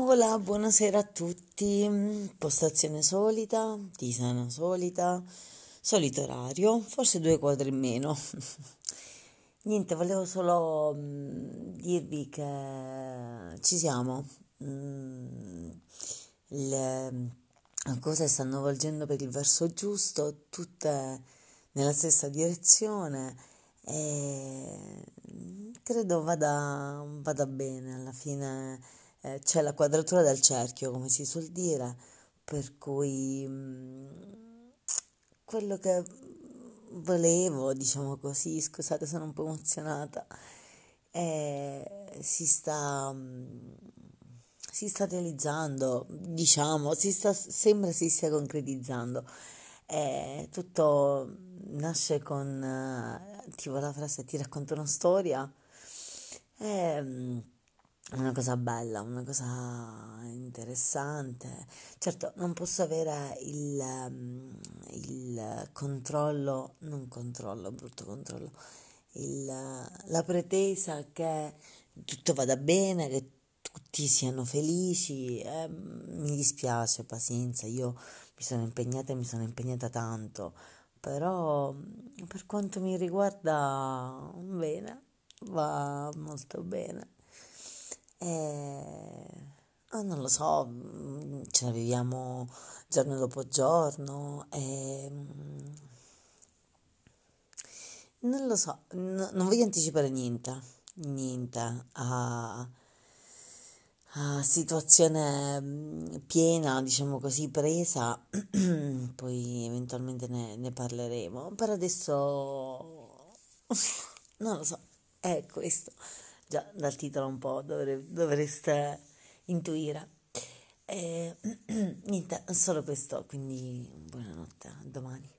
Hola, buonasera a tutti. Postazione solita, tisana solita, solito orario, forse due quadri in meno. Niente, volevo solo mm, dirvi che ci siamo. Mm, le cose stanno volgendo per il verso giusto, tutte nella stessa direzione e credo vada, vada bene alla fine eh, c'è la quadratura del cerchio, come si suol dire, per cui mm, quello che volevo, diciamo così, scusate, sono un po' emozionata, eh, si sta, mh, si sta realizzando, diciamo, si sta, sembra si stia concretizzando. Eh, tutto nasce con, eh, tipo la frase ti racconto una storia. Eh, una cosa bella, una cosa interessante. Certo, non posso avere il, mm, il controllo, non controllo, brutto controllo, il, la pretesa che tutto vada bene, che tutti siano felici. Eh, mi dispiace, pazienza, io mi sono impegnata e mi sono impegnata tanto, però per quanto mi riguarda, bene, va molto bene. E oh, non lo so, mm, ce la viviamo giorno dopo giorno e mm, non lo so, no, non voglio anticipare niente, niente a, a situazione mm, piena, diciamo così, presa, poi eventualmente ne, ne parleremo. Per adesso non lo so, è questo. Già, dal titolo un po' dovre, dovreste intuire. E, niente, solo questo, quindi buonanotte, domani.